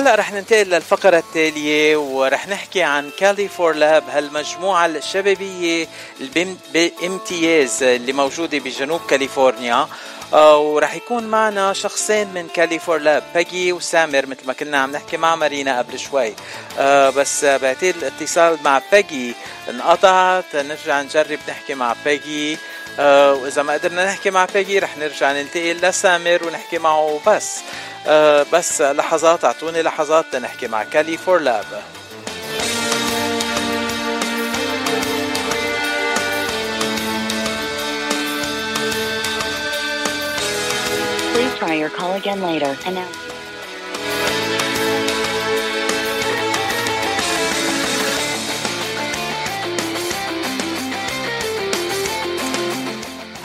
وهلا رح ننتقل للفقرة التالية ورح نحكي عن كالي فور لاب هالمجموعة الشبابية بامتياز اللي موجودة بجنوب كاليفورنيا. آه، ورح يكون معنا شخصين من كالي فور لاب باجي وسامر مثل ما كنا عم نحكي مع مارينا قبل شوي. آه، بس بعتقد الاتصال مع باجي انقطعت نرجع نجرب نحكي مع باجي آه، وإذا ما قدرنا نحكي مع باجي رح نرجع ننتقل لسامر ونحكي معه بس آه بس لحظات أعطوني لحظات لنحكي مع كالي فور لاب Please try your call again later. Announce.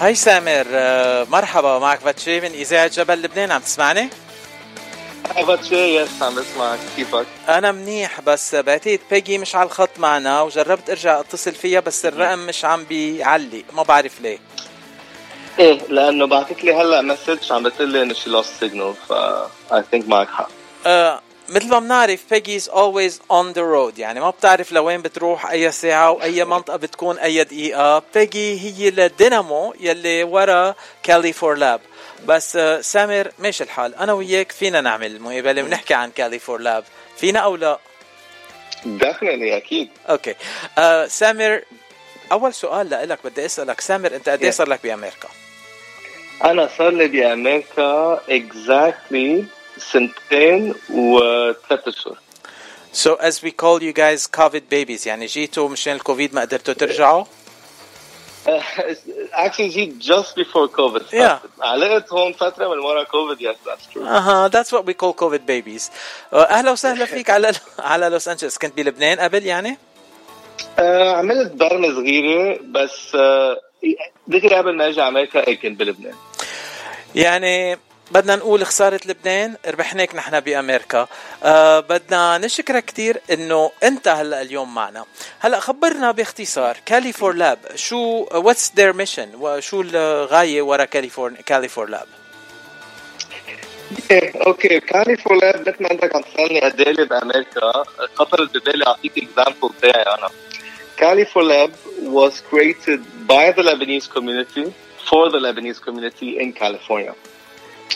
هاي سامر آه مرحبا معك فاتشي من إذاعة جبل لبنان عم تسمعني؟ باتشي يس عم بسمعك كيفك؟ أنا منيح بس بعتقد بيجي مش على الخط معنا وجربت أرجع أتصل فيها بس الرقم مش عم بيعلق ما بعرف ليه إيه لأنه بعثت لي هلأ مسج عم بتقول لي إنه شي لوست سيجنال ف اي ثينك معك حق آه مثل ما بنعرف بيجي is always on the road. يعني ما بتعرف لوين بتروح أي ساعة وأي منطقة بتكون أي دقيقة. بيجي هي الدينامو يلي ورا كالي فور لاب بس آه سامر ماشي الحال. أنا وياك فينا نعمل مقابلة ونحكي عن كالي فور لاب فينا أو لا؟ ديفنتلي أكيد. أوكي. آه سامر أول سؤال لك بدي أسألك. سامر أنت قد إيه. صار لك بأمريكا؟ أنا صار لي بأمريكا اكزاكتلي سنتين وثلاث اشهر So as we call you guys COVID babies يعني جيتوا مشان الكوفيد ما قدرتوا ترجعوا؟ Actually جيت just before COVID started. Yeah. علقت هون فترة من ورا COVID yes that's true. أها that's what we call COVID babies. آه، أهلا وسهلا فيك على على لوس انجلوس كنت بلبنان قبل يعني؟ آه عملت برمة صغيرة بس دغري قبل ما أجي على أمريكا كنت بلبنان. يعني بدنا نقول خسارة لبنان ربحناك نحن بأمريكا. أه بدنا نشكرك كثير إنه أنت هلأ اليوم معنا. هلأ خبرنا باختصار كالي فور لاب شو واتس their ميشن وشو الغاية ورا كالي فور كالي فور لاب إيه، أوكي كالي فور لاب مثل ما أنت عم تسألني قد لي بأمريكا خطرت ببالي أعطيك اكزامبل تاعي أنا. كالي فور لاب was created by the Lebanese community for the Lebanese community in California.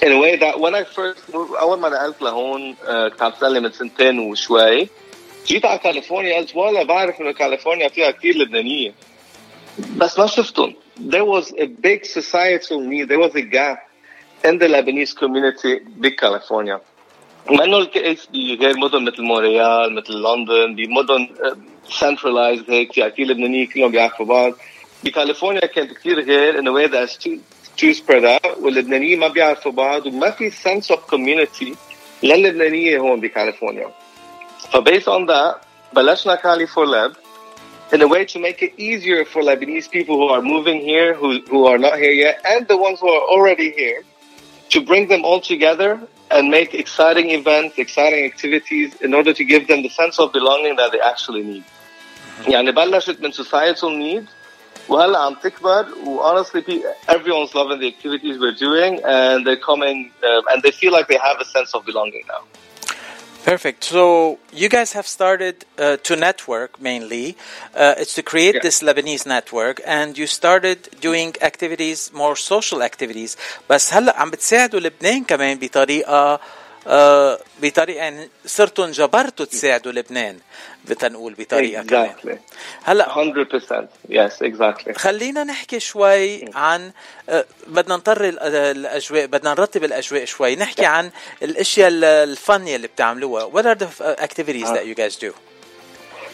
In a way that when I first moved, اول ما نقلت لهون آه، كنت عم تسالني من سنتين وشوي جيت على كاليفورنيا قلت والله بعرف انه كاليفورنيا فيها كثير لبنانيه بس ما شفتهم. There was a big societal need. There was a gap in the Lebanese community بكاليفورنيا. مع انه الكيس بغير مدن مثل مونريال مثل لندن بمدن سنترلايزد هيك في كثير لبنانيه كلهم بيعرفوا بعض بكاليفورنيا كانت كثير غير انه way that's too, too spread out واللبنانيين ما بيعرفوا بعض وما في sense of community للبنانيه هون بكاليفورنيا. فبيس on that بلشنا كالي فور لاب in a way to make it easier for Lebanese people who are moving here, who, who are not here yet, and the ones who are already here, to bring them all together and make exciting events, exciting activities in order to give them the sense of belonging that they actually need. يعني بلشت من societal need وهلا عم تكبر و honestly pe- everyone's loving the activities we're doing and they're coming uh, and they feel like they have a sense of belonging now. Perfect. So you guys have started uh, to network mainly. Uh, it's to create Yeah. this Lebanese network, and you started doing activities, more social activities. بس هلا عم بتساعدوا لبنان كمان بطريقة uh, بطريقة يعني صرتوا انجبرتوا تساعدوا لبنان بتنقول بطريقة كمان. Exactly. هلا 100%. Yes, exactly. خلينا نحكي شوي عن آه، بدنا نطر ال- الأجواء بدنا نرتب الأجواء شوي نحكي عن الأشياء ال- الفن اللي بتعملوها what are the uh, activities آه. that you guys do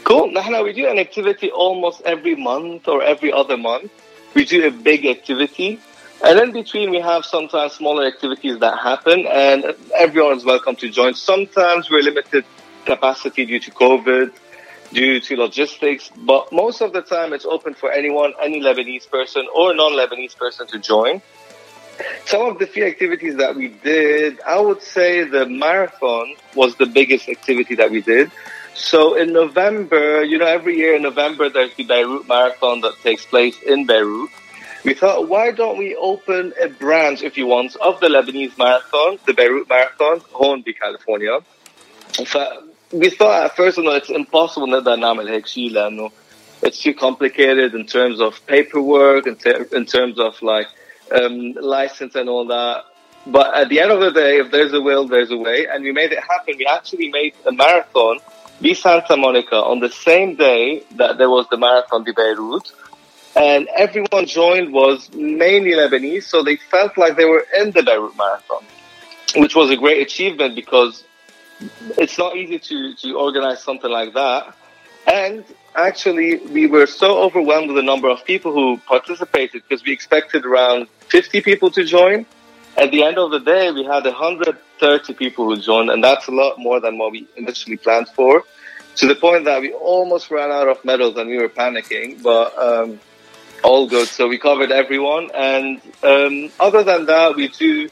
Cool. Nahna, we do an activity almost every month or every other month. We do a big activity. And in between, we have sometimes smaller activities that happen, and everyone is welcome to join. Sometimes we're limited capacity due to COVID. due to logistics. But most of the time, it's open for anyone, any Lebanese person or non-Lebanese person to join. Some of the few activities that we did, I would say the marathon was the biggest activity that we did. So in November, you know, every year in November, there's the Beirut Marathon that takes place in Beirut We thought, why don't we open a branch, if you want, of the Lebanese Marathon, the Beirut Marathon, Hornby, California. we thought at first, no, it's impossible نقدر نعمل هيك شيء لأنه it's too complicated in terms of paperwork, in, ter- in terms of like um, license and all that. But at the end of the day, if there's a will, there's a way. And we made it happen. We actually made a marathon be Santa Monica on the same day that there was the marathon de Beirut. And everyone joined was mainly Lebanese, so they felt like they were in the Beirut Marathon, which was a great achievement because it's not easy to, to organize something like that. And actually, we were so overwhelmed with the number of people who participated because we expected around 50 people to join. At the end of the day, we had 130 people who joined, and that's a lot more than what we initially planned for. To the point that we almost ran out of medals and we were panicking, but um, all good. So we covered everyone, and um, other than that, we do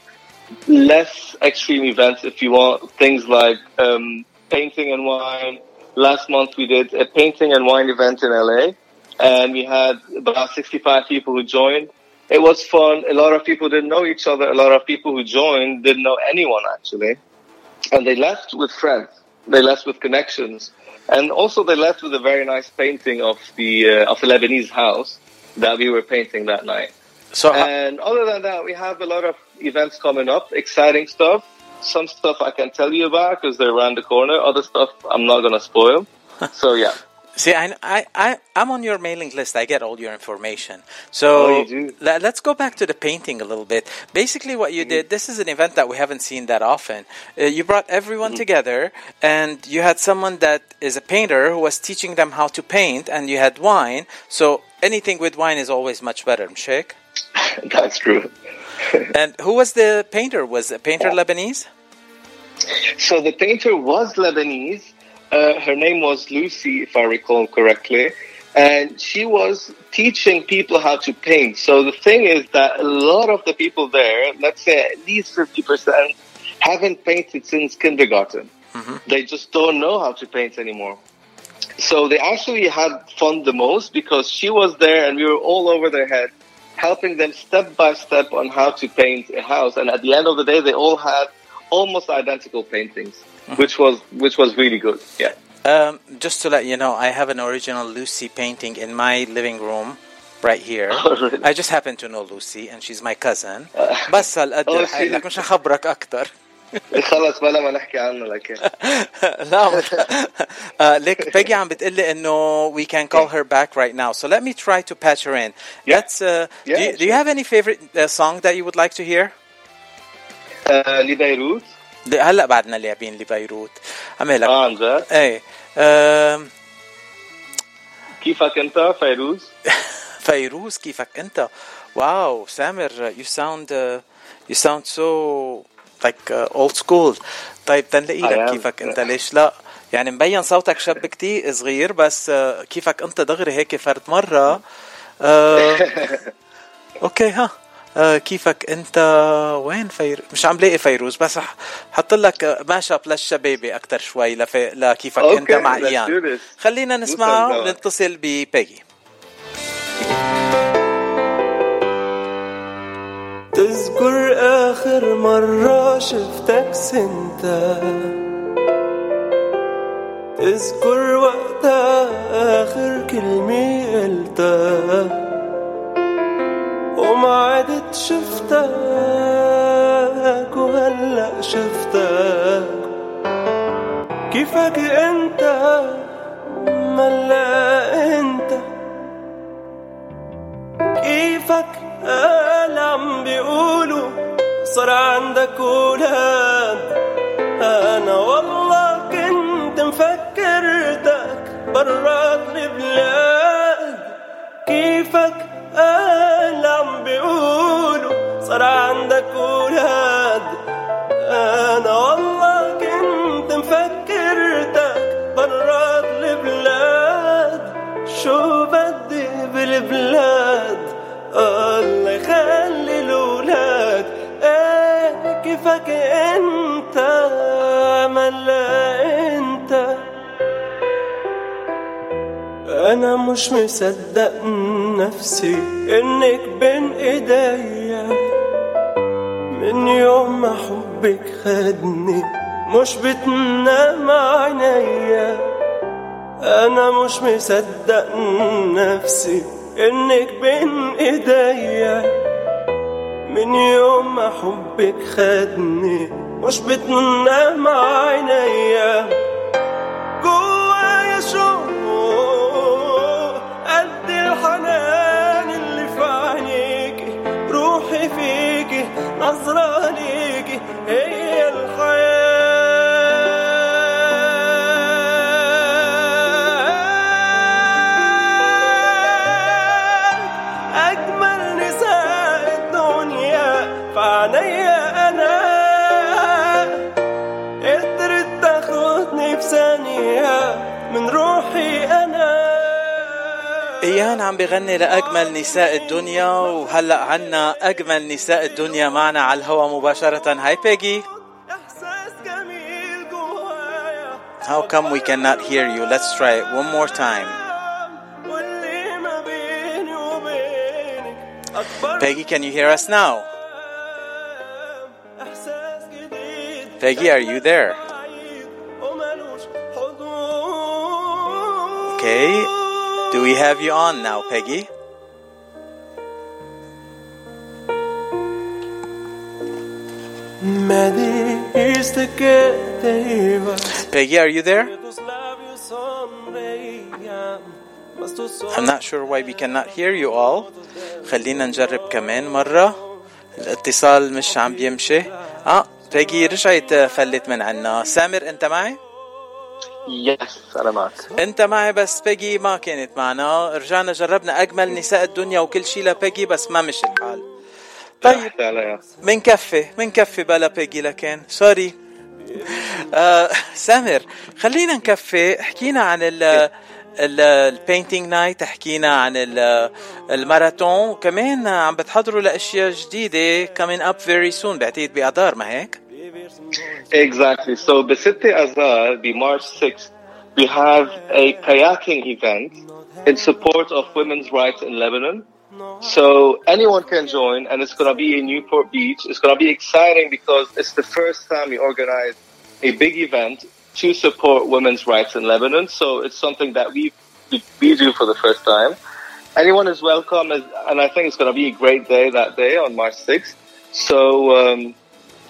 less extreme events if you want things like um, painting and wine. Last month we did a painting and wine event in LA, and we had about 65 people who joined. It was fun. A lot of people didn't know each other. A lot of people who joined didn't know anyone actually, and they left with friends. They left with connections, and also they left with a very nice painting of the uh, of the Lebanese house that we were painting that night. So, And other than that, we have a lot of events coming up, exciting stuff. Some stuff I can tell you about because they're around the corner. Other stuff I'm not gonna spoil. so yeah. see, I, I, I, I'm on your mailing list. I get all your information. So Oh, let, us go back to the painting a little bit. Basically, what Mm-hmm. you did, this is an event that we haven't seen that often. Uh, you brought everyone Mm-hmm. together, and you had someone that is a painter who was teaching them how to paint, and you had wine. So anything with wine is always much better, Mshik. That's true. And who was the painter? Was the painter Lebanese? So the painter was Lebanese. Uh, her name was Lucy, if I recall correctly. And she was teaching people how to paint. So the thing is that a lot of the people there, let's say at least 50%, haven't painted since kindergarten. They just don't know how to paint anymore. So they actually had fun the most because she was there and we were all over their head, helping them step by step on how to paint a house. And at the end of the day, they all had almost identical paintings, which was which was really good. Yeah. Um, just to let you know, I have an original Lucy painting in my living room right here. Oh, really? I just happen to know Lucy and she's my cousin. بس هالقد Oh, رح أقول لك مش هخبرك أكتر. خلص بلا ما نحكي عنه لك لا uh, ليك بيجي عم بتقلي انه we can call her back right now. So let me try to patch her in. Yeah. That's, uh, do, Yeah, you, do you have any favorite uh, song that you would like to hear? آه، لبيروت هلا بعدنا لاعبين لبيروت. عمالك. آه عن جد إيه um, كيفك انت فيروز؟ فيروز كيفك انت واو سامر you sound uh, you sound uh, old school. طيب تنلاقي لك. كيفك أنت؟ ليش لا؟ يعني مبين صوتك شاب كتير صغير بس uh, كيفك أنت؟ دغري هيك فرد مرة. uh, أوكي ها. uh, كيفك أنت؟ وين فير؟ مش عم لاقي فيروز بس حط لك ماشي اب للشبابي أكثر شوي لفي... لكيفك أنت مع إيان. خلينا نسمعها. ونتصل ببيجي. تذكر آخر مرة شفتك سنتا. تذكر وقتها آخر كلمة قلتها. وما عدت شفتك وهلأ شفتك. كيفك أنت؟ ملا صار عندك ولاد أنا والله كنت مفكرتك برات البلاد كيفك أهل عم بيقولوا صار عندك ولاد أنا والله كنت مفكرتك برات البلاد شو بدي بالبلاد بحبك أنت ملا أنت. أنا مش مصدق نفسي إنك بين إيديا. من يوم ما حبك خدني مش بتنام عينيا. أنا مش مصدق نفسي إنك بين إيديا. من يوم ما حبك خدني مش بتنام عينيا. بغني لأجمل نساء الدنيا وهلأ عنا أجمل نساء الدنيا معنا على الهواء مباشرة هاي بيجي How come we cannot hear you? Let's try it one more time. Peggy, can you hear us now? Peggy, are you there? Okay. Do we have you on now, Peggy? Peggy, are you there? I'm not sure why we cannot hear you all. خلينا نجرب كمان مرة. الاتصال مش عم بيمشي. آه بيجي رجعت فلت من عنا. سامر انت معي؟ Yes, أنا معك. أنت معي بس بيجي ما كانت معنا. رجعنا جربنا أجمل نساء الدنيا وكل شيء لبيجي بس ما مش الحال. طيب منكفي منكفي بلا بيجي لكن سوري آه سامر خلينا نكفي حكينا عن ال البينتينج نايت حكينا عن ال- الماراثون وكمان عم بتحضروا لأشياء جديدة coming up very soon بعتقد باذار ما هيك Exactly. So Besitte Azar, the March 6th, we have a kayaking event in support of women's rights in Lebanon. So anyone can join, and it's going to be in Newport Beach. It's going to be exciting because it's the first time we organize a big event to support women's rights in Lebanon. So it's something that we we, do for the first time. Anyone is welcome, and I think it's going to be a great day that day on March 6th. So um,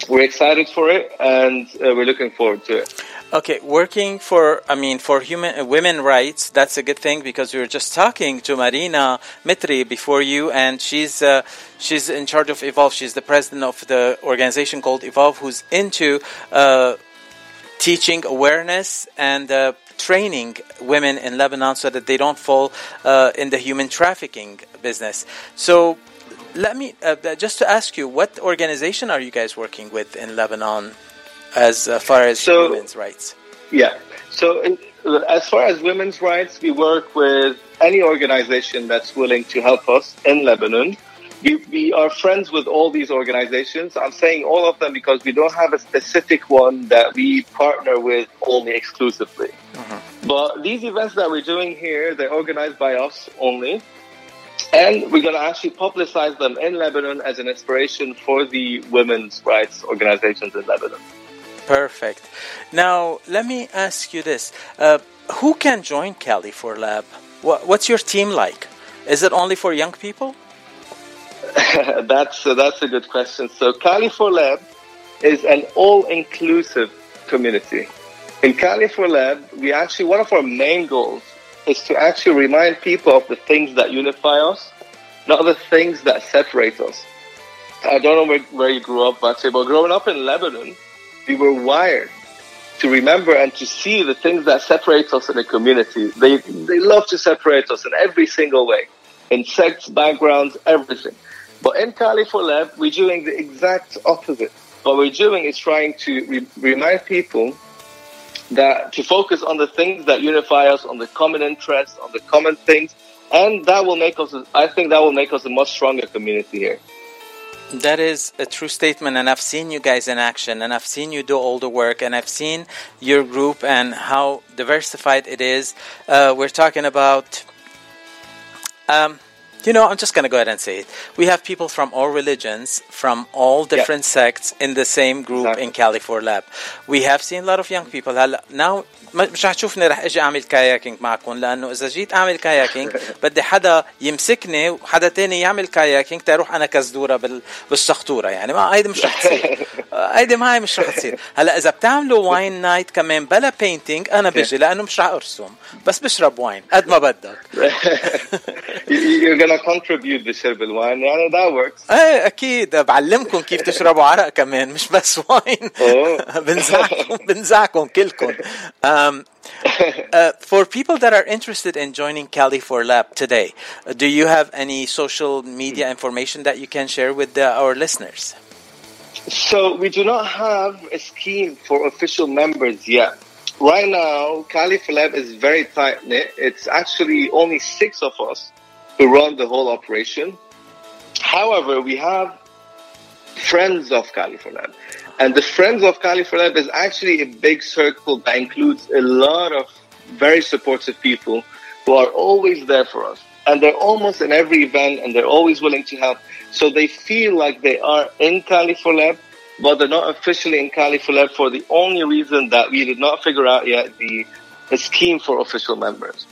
we're excited for it, and uh, we're looking forward to it. Okay, working for I mean for human uh, women rights that's a good thing because we were just talking to Marina Mitri before you and she's uh, she's in charge of Evolve. She's the president of the organization called Evolve who's into uh, teaching awareness and uh, training women in Lebanon so that they don't fall in the human trafficking business. So let me uh, just to ask you what organization are you guys working with in Lebanon as uh, far as So- women's rights? Yeah. So in, as far as women's rights, we work with any organization that's willing to help us in Lebanon. We, we are friends with all these organizations. I'm saying all of them because we don't have a specific one that we partner with only exclusively. But these events that we're doing here, they're organized by us only. And we're going to actually publicize them in Lebanon as an inspiration for the women's rights organizations in Lebanon. Perfect. Now, let me ask you this. Uh, who can join Cali for Leb? What's your team like? Is it only for young people? that's uh, that's a good question. So Cali for Leb is an all-inclusive community. In Cali for Leb, we actually one of our main goals is to actually remind people of the things that unify us, not the things that separate us. I don't know where, where you grew up, but but growing up in Lebanon, we were wired to remember and to see the things that separate us in a community. They they love to separate us in every single way, in sects, backgrounds, everything. But in Cali for Leb, we're doing the exact opposite. What we're doing is trying to re- remind people that to focus on the things that unify us, on the common interests, on the common things, and that will make us. I think that will make us a much stronger community here. That is a true statement, and I've seen you guys in action, and I've seen you do all the work, and I've seen your group and how diversified it is. Uh, we're talking about, um, you know, I'm just going to go ahead and say it. We have people from all religions, from all different yep. sects in the same group exactly. in Cali for Leb. We have seen a lot of young people. هلا now مش رح تشوفني رح اجي اعمل كاياكينج معكم لانه اذا جيت اعمل كاياكينج بدي حدا يمسكني وحدا تاني يعمل كاياكينج تروح انا كزدوره بال... بالشخطوره يعني ما هيدي مش رح تصير هيدي ما هي مش رح تصير هلا اذا بتعملوا واين نايت كمان بلا بينتينج انا بجي لانه مش رح ارسم بس بشرب واين قد ما بدك contribute to contribute the herbal wine. يعني that works. ايه اكيد بعلمكم كيف تشربوا عرق كمان مش بس واين بنزعكم بنزعكم كلكم. Um, uh, for people that are interested in joining Cali for Leb today, do you have any social media information that you can share with the, our listeners? So we do not have a scheme for official members yet. Right now, Cali for Leb is very tight knit. It's actually only six of us who run the whole operation. However, we have friends of Cali for Leb. And the friends of Cali for Leb is actually a big circle that includes a lot of very supportive people who are always there for us. And they're almost in every event and they're always willing to help. So they feel like they are in Cali for Leb, but they're not officially in Cali for Leb for the only reason that we did not figure out yet the, the scheme for official members.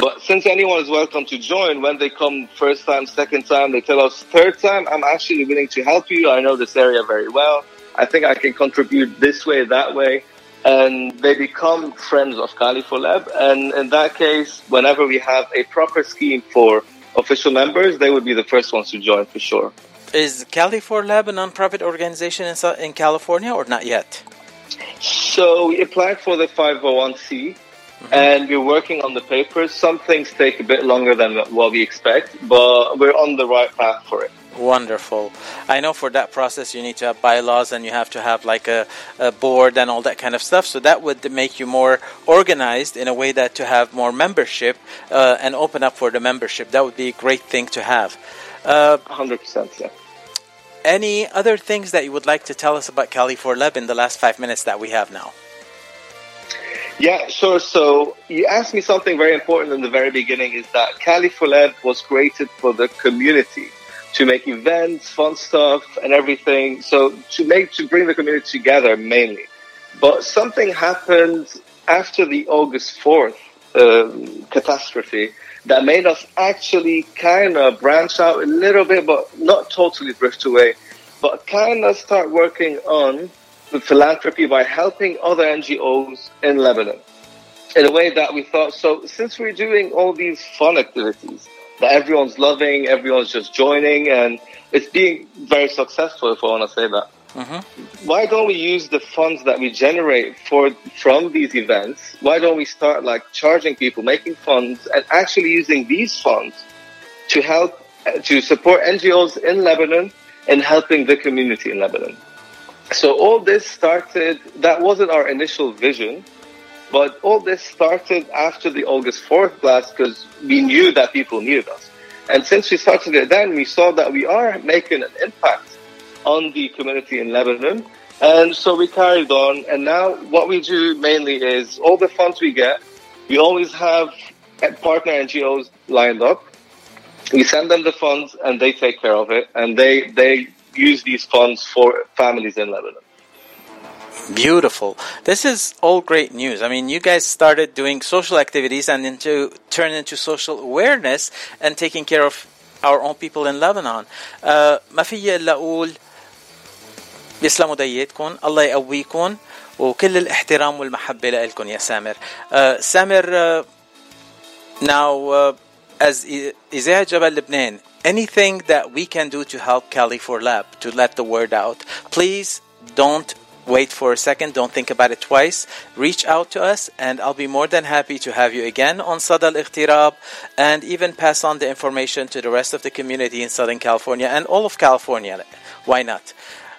But since anyone is welcome to join, when they come first time, second time, they tell us third time, I'm actually willing to help you. I know this area very well. I think I can contribute this way, that way. And they become friends of for Leb. And in that case, whenever we have a proper scheme for official members, they would be the first ones to join for sure. Is Cali for Leb a nonprofit organization in, in California or not yet? So we applied for the 501c and we're working on the papers. Some things take a bit longer than what we expect, but we're on the right path for it. Wonderful. I know for that process you need to have bylaws and you have to have like a, a board and all that kind of stuff. So that would make you more organized in a way that to have more membership uh, and open up for the membership. That would be a great thing to have. Uh, 100%, yeah. any other things that you would like to tell us about Cali for Leb in the last five minutes that we have now? Yeah, sure. So you asked me something very important in the very beginning is that Cali for Leb was created for the community to make events, fun stuff, and everything. So to make to bring the community together mainly. But something happened after the August fourth um, catastrophe that made us actually kind of branch out a little bit, but not totally drift away, but kind of start working on philanthropy by helping other NGOs in Lebanon in a way that we thought. So since we're doing all these fun activities that everyone's loving, everyone's just joining, and it's being very successful, if I want to say that. Mm-hmm. Why don't we use the funds that we generate for from these events? Why don't we start like charging people, making funds, and actually using these funds to help to support NGOs in Lebanon and helping the community in Lebanon? So all this started. That wasn't our initial vision, but all this started after the August 4th blast because we knew that people needed us. And since we started it then, we saw that we are making an impact on the community in Lebanon. And so we carried on. And now what we do mainly is all the funds we get, we always have partner NGOs lined up. We send them the funds and they take care of it. And they, they use these funds for families in Lebanon. Beautiful. This is all great news. I mean, you guys started doing social activities and into turn into social awareness and taking care of our own people in Lebanon. Uh, ما في الا اقول يسلموا دياتكم الله يقويكم وكل الاحترام والمحبة لكم يا سامر. Uh, سامر uh, now uh, as Isaiah Jabal Lebanon, anything that we can do to help Cali for Leb to let the word out, please don't wait for a second, don't think about it twice. Reach out to us, and I'll be more than happy to have you again on Sadal Iqtirab and even pass on the information to the rest of the community in Southern California and all of California. Why not?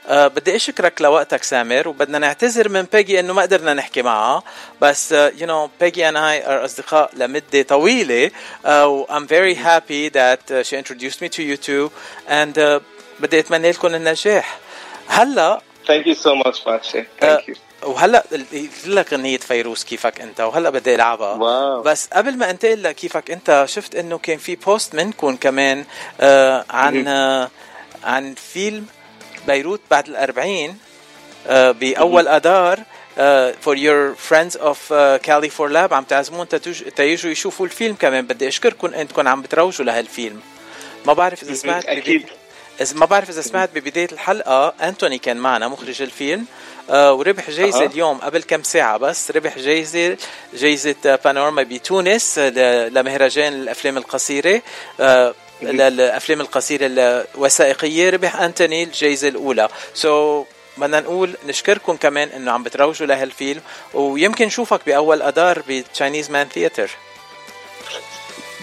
أه بدي أشكرك لوقتك سامر وبدنا نعتذر من بيجي إنه ما قدرنا نحكي معها بس يو نو بيجي and I are أصدقاء لمدة طويلة uh, I'm very happy that uh, she introduced me to you two and uh, بدي أتمنى لكم النجاح هلأ Thank you so much, Machi. آه، Thank you. وهلأ قلت لك غنية فيروز كيفك أنت وهلأ بدي ألعبها واو. بس قبل ما أنتقل لكيفك أنت شفت إنه كان في بوست منكم كمان آه عن. آه عن فيلم بيروت بعد الأربعين آه بأول أدار for your friends of uh, Cali for Lab عم تعزمون تيجوا يشوفوا الفيلم كمان بدي أشكركم إنكم عم بتروجوا لهالفيلم ما بعرف إذا. سمعت. ببداية- إذا ما بعرف إذا سمعت ببداية الحلقة أنتوني كان معنا مخرج الفيلم آه وربح جايزة أها. اليوم قبل كم ساعة بس ربح جايزة جايزة بانورما بتونس لمهرجان الأفلام القصيرة آه للأفلام القصيرة الوثائقية ربح أنتوني الجايزة الأولى سو so, بدنا نقول نشكركم كمان انه عم بتروجوا لهالفيلم ويمكن نشوفك باول ادار بتشاينيز مان ثياتر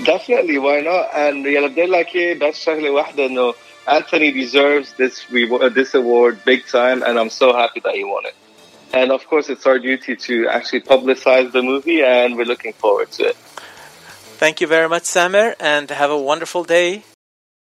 Definitely, why not? And يلا بدي أقول لك إيه بس شغلة واحدة إنه Anthony deserves this reward, this award big time, and I'm so happy that he won it. And of course, it's our duty to actually publicize the movie, and we're looking forward to it. Thank you very much Samer and have a wonderful day